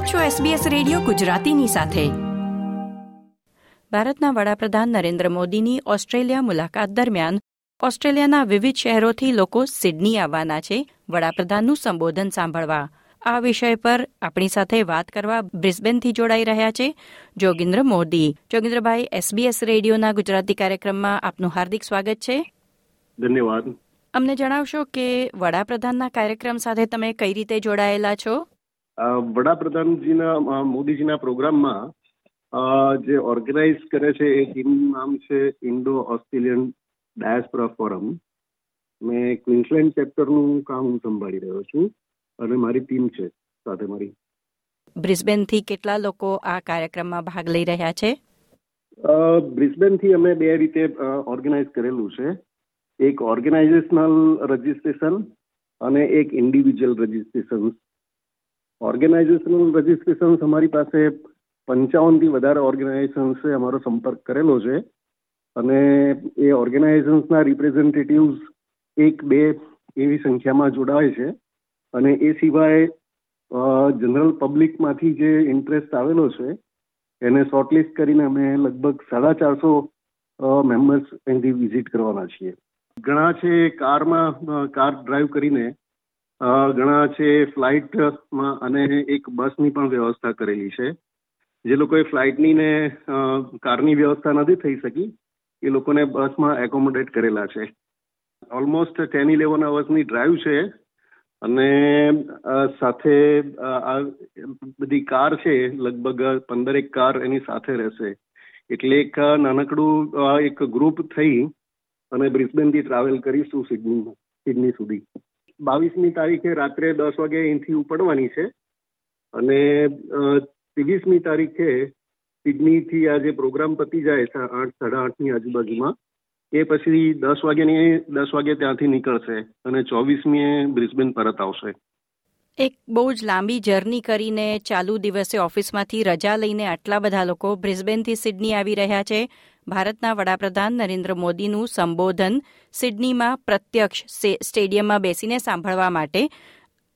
આપ છો SBS radio ગુજરાતીની સાથે. ભારતના વડાપ્રધાન નરેન્દ્ર મોદીની ઓસ્ટ્રેલિયા મુલાકાત દરમિયાન ઓસ્ટ્રેલિયાના વિવિધ શહેરોથી લોકો સિડની આવવાના છે વડાપ્રધાનનું સંબોધન સાંભળવા. આ વિષય પર આપણી સાથે વાત કરવા બ્રિસ્બેનથી જોડાઈ રહ્યા છે જોગિન્દ્ર મોદી. જોગિન્દ્રભાઈ એસબીએસ રેડિયોના ગુજરાતી કાર્યક્રમમાં આપનું હાર્દિક સ્વાગત છે. ધન્યવાદ. અમને જણાવશો કે વડાપ્રધાનના કાર્યક્રમ સાથે તમે કઈ રીતે જોડાયેલા છો? વડાપ્રધાનજીના મોદીજીના પ્રોગ્રામમાં જે ઓર્ગેનાઇઝ કરે છે એ ટીમનું નામ છે ઇન્ડો ઓસ્ટ્રેલિયન ડાયસ્પોરા ફોરમ. મેં ક્વિન્સલેન્ડ ચેપ્ટરનું કામ હું સંભાળી રહ્યો છું અને મારી ટીમ છે સાથે મારી. બ્રિસ્બેનથી કેટલા લોકો આ કાર્યક્રમમાં ભાગ લઈ રહ્યા છે? બ્રિસ્બેનથી અમે બે રીતે ઓર્ગેનાઇઝ કરેલું છે. એક ઓર્ગેનાઇઝેશનલ રજિસ્ટ્રેશન અને એક ઇન્ડિવિજ્યુઅલ રજિસ્ટ્રેશન. ઓર્ગેનાઇઝેશનલ રજીસ્ટ્રેશન અમારી પાસે પંચાવનથી વધારે ઓર્ગેનાઇઝેશન્સે અમારો સંપર્ક કરેલો છે. અને એ ઓર્ગેનાઇઝેશન્સના રિપ્રેઝેન્ટેટિવ્સ એક, બે એવી સંખ્યામાં જોડાય છે. અને એ સિવાય જનરલ પબ્લિકમાંથી જે ઇન્ટરેસ્ટ આવેલો છે, એને શોર્ટલિસ્ટ કરીને અમે લગભગ સાડા ચારસો મેમ્બર્સ અહીંથી વિઝિટ કરવાના છીએ. ઘણા છે, કારમાં કાર ડ્રાઈવ કરીને ઘણા છે ફ્લાઇટમાં અને એક બસની પણ વ્યવસ્થા કરેલી છે. જે લોકોએ ફ્લાઇટની ને કારની વ્યવસ્થા નથી થઈ શકી, એ લોકોને બસમાં એકોમોડેટ કરેલા છે. ઓલમોસ્ટ ટેન ઇલેવન અવર્સની ડ્રાઈવ છે અને સાથે આ બધી કાર છે, લગભગ પંદરેક કાર એની સાથે રહેશે. એટલે એક નાનકડું એક ગ્રુપ થઈ અને બ્રિસ્બેનથી ટ્રાવેલ કરીશું સિડની સિડની સુધી. બાવીસમી તારીખે રાત્રે દસ વાગે અહીંથી ઉપડવાની છે. અને ત્રેવીસમી તારીખે સિડનીથી આ જે પ્રોગ્રામ પતી જાય છે, આઠ, સાડા આઠની આજુબાજુમાં, એ પછી દસ વાગ્યાની, દસ વાગે ત્યાંથી નીકળશે અને ચોવીસમીએ બ્રિસ્બેન પરત આવશે. એક બહુ જ લાંબી જર્ની કરીને ચાલુ દિવસે ઓફિસમાંથી રજા લઈને આટલા બધા લોકો બ્રિસ્બેનથી સિડની આવી રહ્યા છે. ભારતના વડાપ્રધાન નરેન્દ્ર મોદીનું સંબોધન સિડનીમાં પ્રત્યક્ષ સ્ટેડિયમમાં બેસીને સાંભળવા માટે.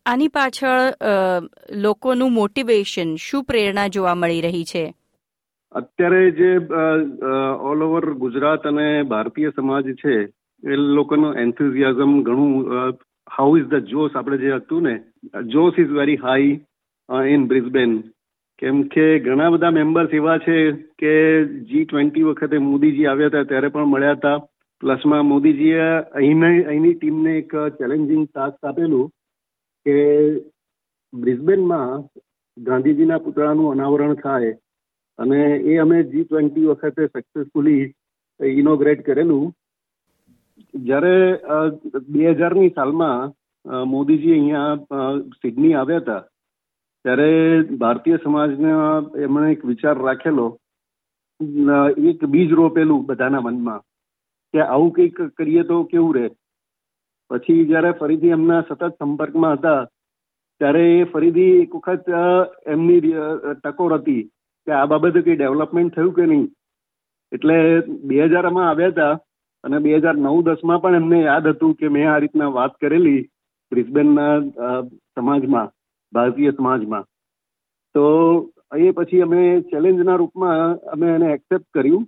આની પાછળ લોકોનું મોટિવેશન, શું પ્રેરણા જોવા મળી રહી છે? અત્યારે જે ઓલ ઓવર ગુજરાત અને ભારતીય સમાજ છે, એ લોકોનું એન્થુઝિયાઝમ ઘણું હાઉ ઇઝ ધ જોશ? આપણે જે હતું ને, જોશ is very high in Brisbane કેમ કે ઘણા બધા મેમ્બર્સ એવા છે કે જી ટ્વેન્ટી વખતે મોદીજી આવ્યા હતા, ત્યારે પણ મળ્યા હતા. પ્લસમાં મોદીજીએ અહીંની અહીંની ટીમને એક ચેલેન્જિંગ ટાસ્ક આપેલું કે બ્રિસ્બેનમાં ગાંધીજીના પુતળાનું અનાવરણ થાય અને એ અમે જી ટ્વેન્ટી વખતે સક્સેસફુલી ઇનોગ્રેટ કરેલું. જ્યારે બે હજારની સાલમાં મોદીજી અહીંયા સિડની આવ્યા હતા ત્યારે ભારતીય સમાજના એમણે એક વિચાર રાખેલો, એક બીજ રોપેલું બધાના મનમાં, કે આવું કંઈક કરીએ તો કેવું રહે. પછી જ્યારે ફરીથી એમના સતત સંપર્કમાં હતા, ત્યારે એ ફરીથી એક વખત એમની ટકોર હતી કે આ બાબતે કંઈ ડેવલપમેન્ટ થયું કે નહીં. એટલે બે હજારમાં આવ્યા હતા અને બે હજાર નવ દસમાં પણ એમને યાદ હતું કે મેં આ રીતના વાત કરેલી બ્રિસ્બેનના સમાજમાં. ભારતીય સમાજમાં. તો એ પછી અમે ચેલેન્જના રૂપમાં અમે એને એક્સેપ્ટ કર્યું.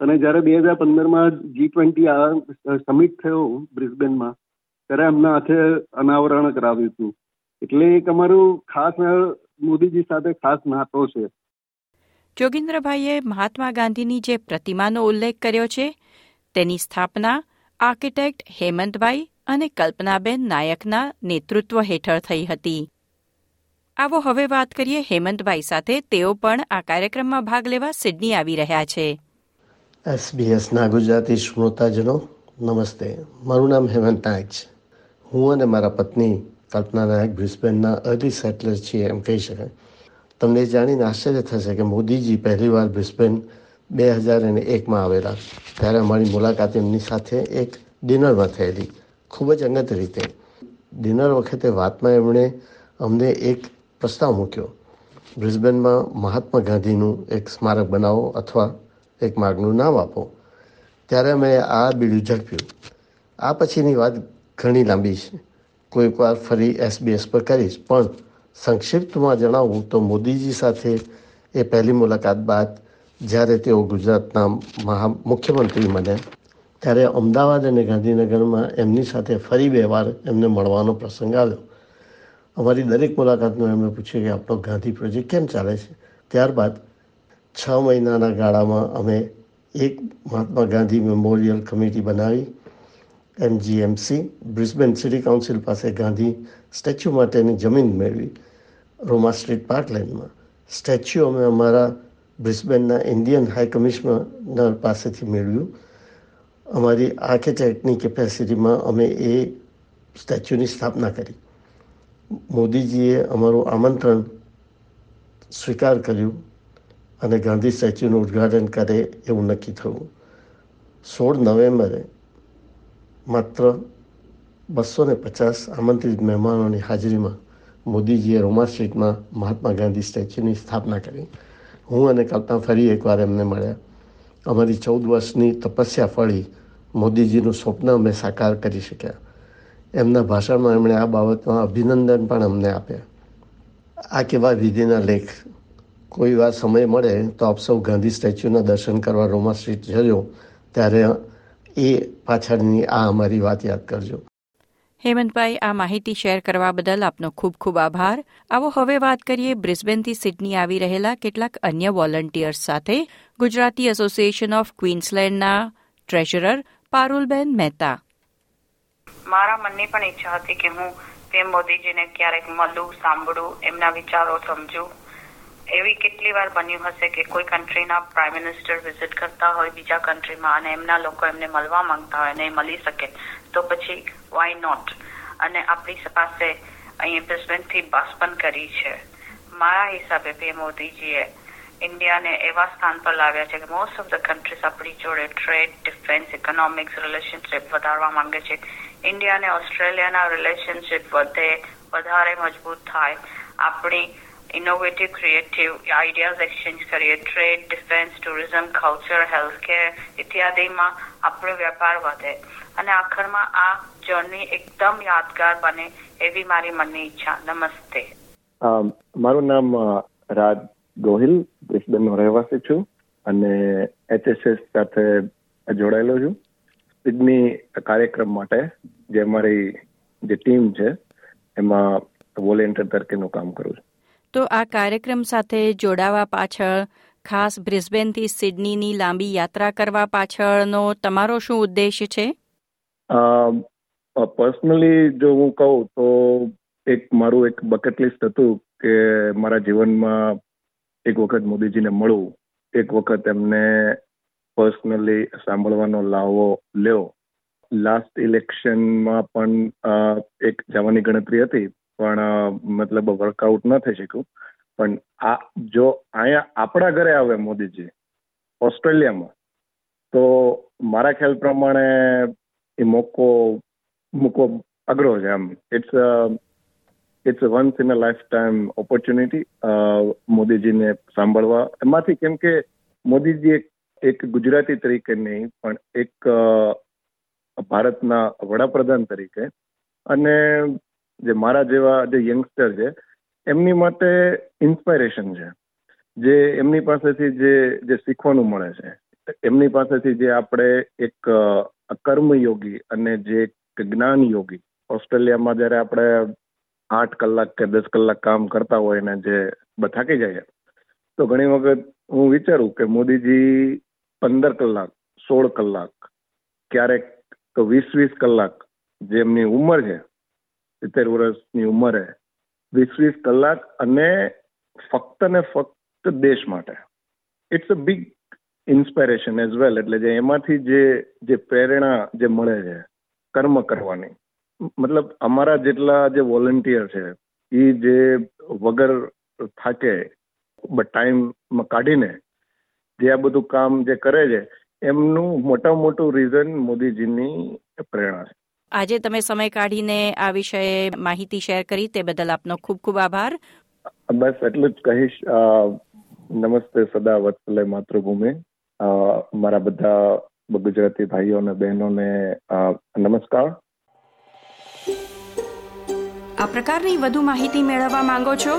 અને જ્યારે બે હજાર પંદરમાં જી ટ્વેન્ટી આ સમિટ થયો બ્રિસ્બેનમાં, ત્યારે એમના હાથે અનાવરણ કરાવ્યું હતું. એટલે એક અમારું ખાસ મોદીજી સાથે ખાસ નાતો છે. જોગિન્દ્રભાઈએ મહાત્મા ગાંધીની જે પ્રતિમાનો ઉલ્લેખ કર્યો છે, તેની સ્થાપના આર્કિટેક્ટ હેમંતભાઈ અને કલ્પનાબેન નાયકના નેતૃત્વ હેઠળ થઈ હતી. આવો હવે વાત કરીએ હેમંતભાઈ સાથે. તેઓ પણ આ કાર્યક્રમમાં ભાગ લેવા સિડની આવી રહ્યા છે. એસબીએસના ગુજરાતી શ્રોતાજનો, નમસ્તે. મારું નામ હેમંત નાયક છે. હું અને મારા પત્ની કલ્પના નાયક બ્રિસ્બેનના અર્લી સેટલર છીએ એમ કહી શકાય. તમને જાણીને આશ્ચર્ય થશે કે મોદીજી પહેલીવાર બ્રિસ્બેન બે હજાર અને એકમાં આવેલા. ત્યારે અમારી મુલાકાત એમની સાથે એક ડિનરમાં થયેલી. ખૂબ જ અંગત રીતે. ડિનર વખતે વાતમાં એમણે અમને એક પ્રસ્તાવ મૂક્યો. બ્રિસ્બેનમાં મહાત્મા ગાંધીનું એક સ્મારક બનાવો અથવા એક માર્ગનું નામ આપો. ત્યારે અમે આ બીડું ઝડપ્યું. આ પછીની વાત ઘણી લાંબી છે. કોઈક વાર ફરી એસબીએસ પર કરીશ. પણ સંક્ષિપ્તમાં જણાવું તો મોદીજી સાથે એ પહેલી મુલાકાત બાદ જ્યારે તેઓ ગુજરાતના મહા મુખ્યમંત્રી બન્યા ત્યારે અમદાવાદ અને ગાંધીનગરમાં એમની સાથે ફરી બે વાર એમને મળવાનો પ્રસંગ આવ્યો. અમારી દરેક મુલાકાતનું એમણે પૂછ્યું કે આપણો ગાંધી પ્રોજેક્ટ કેમ ચાલે છે? ત્યારબાદ છ મહિનાના ગાળામાં અમે એક મહાત્મા ગાંધી મેમોરિયલ કમિટી બનાવી. એમજીએમસી, બ્રિસ્બેન સિટી કાઉન્સિલ પાસે ગાંધી સ્ટેચ્યુ માટેની જમીન મેળવી. રોમા સ્ટ્રીટ પાર્કલેન્ડમાં. સ્ટેચ્યુ અમે અમારા બ્રિસ્બેનના ઇન્ડિયન હાઈ કમિશનર પાસેથી મેળવ્યું. અમારી આર્કિટેક્ટની કેપેસિટીમાં અમે એ સ્ટેચ્યુની સ્થાપના કરી. મોદીજીએ અમારું આમંત્રણ સ્વીકાર કર્યું અને ગાંધી સ્ટેચ્યુનું ઉદ્ઘાટન કરે એવું નક્કી થયું. સોળ નવેમ્બરે માત્ર બસો ને પચાસ આમંત્રિત મહેમાનોની હાજરીમાં મોદીજીએ રોમા સ્ટ્રીટમાં મહાત્મા ગાંધી સ્ટેચ્યુની સ્થાપના કરી. હું અને કલ્પના ફરી એકવાર એમને મળ્યા. અમારી ચૌદ વર્ષની તપસ્યા ફળી મોદીજીનું સ્વપ્ન અમે સાકાર કરી શક્યા. એમના ભાષણમાં એમણે આ બાબતમાં અભિનંદન પણ અમને આપ્યા. આ કેવા વિધિના લેખ. કોઈ વાર સમય મળે તો આપ સૌ ગાંધી સ્ટેચ્યુના દર્શન કરવા રોમા સ્ટ્રીટ જજો, ત્યારે એ પાછળની આ અમારી વાત યાદ કરજો. હેમંતભાઈ, આ માહિતી શેર કરવા બદલ આપનો ખૂબ ખૂબ આભાર. આવો હવે વાત કરીએ બ્રિસ્બેનથી સિડની આવી રહેલા કેટલાક અન્ય વોલન્ટિયર્સ સાથે. ગુજરાતી એસોસિએશન ઓફ ક્વીન્સલેન્ડના ટ્રેઝરર પારુલબેન મહેતા. મારા મનની પણ ઈચ્છા હતી કે હું પીએમ મોદીજીને ક્યારેક મળું, સાંભળું, એમના વિચારો સમજું. એવી કેટલી વાર બન્યું હશે કે કોઈ કન્ટ્રીના પ્રાઇમ મિનિસ્ટર વિઝિટ કરતા હોય બીજા કન્ટ્રીમાં અને એમના લોકો એમને મળવા માંગતા હોય અને એ મળી શકે, તો પછી વાય નોટ અને આપણી પાસે અહીં બ્રિસ્બેનથી બસ પણ કરી છે. મારા હિસાબે પીએમ મોદીજીએ ઇન્ડિયાને એવા સ્થાન પર લાવ્યા છે કે મોસ્ટ ઓફ ધ કન્ટ્રીઝ આપણી જોડે ટ્રેડ ડિફેન્સ ઇકોનોમિક્સ રિલેશનશીપ વધારવા માંગે છે. ઇન્ડિયા અને ઓસ્ટ્રેલિયાના રિલેશનશિપ વધે, વધારે મજબૂત થાય. આપણી ઇનોવેટિવ ક્રિએટિવ આઈડિયાઝ એક્સચેન્જ કરીએ. Trade defence tourism culture healthcare ઇત્યાદિમાં આપણો વેપાર વધે. અને આખરમાં આ જર્ની એકદમ યાદગાર બને એવી મારી મનની ઈચ્છા. નમસ્તે. મારું નામ રાજ ગોહિલ. બ્રિસ્બેનનો રહેવાસી છું અને એચએસએસ સાથે જોડાયેલો છું. સિડની કાર્યક્રમ માટે જે અમારી જે ટીમ છે એમાં વોલેન્ટિયર તરીકેનું કામ કરું છું. તો આ કાર્યક્રમ સાથે જોડાવા પાછળ ખાસ બ્રિસ્બેનથી સિડનીની લાંબી યાત્રા કરવા પાછળનો તમારો શું ઉદ્દેશ છે? પર્સનલી જો હું કહું તો એક મારું એક બકેટ લિસ્ટ હતું કે મારા જીવનમાં એક વખત મોદીજીને મળવું એક વખત એમને પર્સનલી સાંભળવાનો લાવો લેવો લાસ્ટ ઇલેક્શનમાં પણ એક જવાની ગણતરી હતી, પણ મતલબ વર્કઆઉટ ન થઈ શક્યું. પણ આ, જો અહીંયા આપણા ઘરે આવે મોદીજી, ઓસ્ટ્રેલિયામાં, તો મારા ખ્યાલ પ્રમાણે એ મોકો, મૂકવો અઘરો છે આમ. It's it's once in a lifetime opportunity મોદીજીને સાંભળવા. એમાંથી કેમ કે મોદીજી એક એક ગુજરાતી તરીકે નહીં, પણ એક ભારતના વડાપ્રધાન તરીકે. અને જે મારા જેવા જે યંગસ્ટર છે, એમની માટે ઇન્સ્પાયરેશન છે. જે એમની પાસેથી જે જે શીખવાનું મળે છે. એમની પાસેથી જે આપણે એક કર્મયોગી અને જે એક જ્ઞાન યોગી ઓસ્ટ્રેલિયામાં જ્યારે આપણે આઠ કલાક કે દસ કલાક કામ કરતા હોય ને જે થાકી જાય તો ઘણી વખત હું વિચારું કે મોદીજી પંદર કલાક, સોળ કલાક, ક્યારેક તો વીસ વીસ કલાક જેમની ઉંમર છે, સિત્તેર વર્ષની ઉંમરે વીસ વીસ કલાક અને ફક્ત ને ફક્ત દેશ માટે. It's a big inspiration as well એટલે જે એમાંથી જે જે પ્રેરણા જે મળે છે, કર્મ કરવાની. મતલબ અમારા જેટલા જે વોલન્ટિયર છે એ જે વગર થાકે ટાઈમ કાઢીને જે આ બધું કામ જે કરે છે એમનું મોટા મોટું રીઝન મોદીજીની પ્રેરણા છે. આજે તમે સમય કાઢીને આ વિષયે માહિતી શેર કરી તે બદલ આપનો ખૂબ ખૂબ આભાર. બસ એટલું જ કહીશ નમસ્તે સદા વત્સલે માતૃભૂમિ. મારા બધા ગુજરાતી ભાઈઓ અને બહેનોને નમસ્કાર. આ પ્રકારની વધુ માહિતી મેળવવા માંગો છો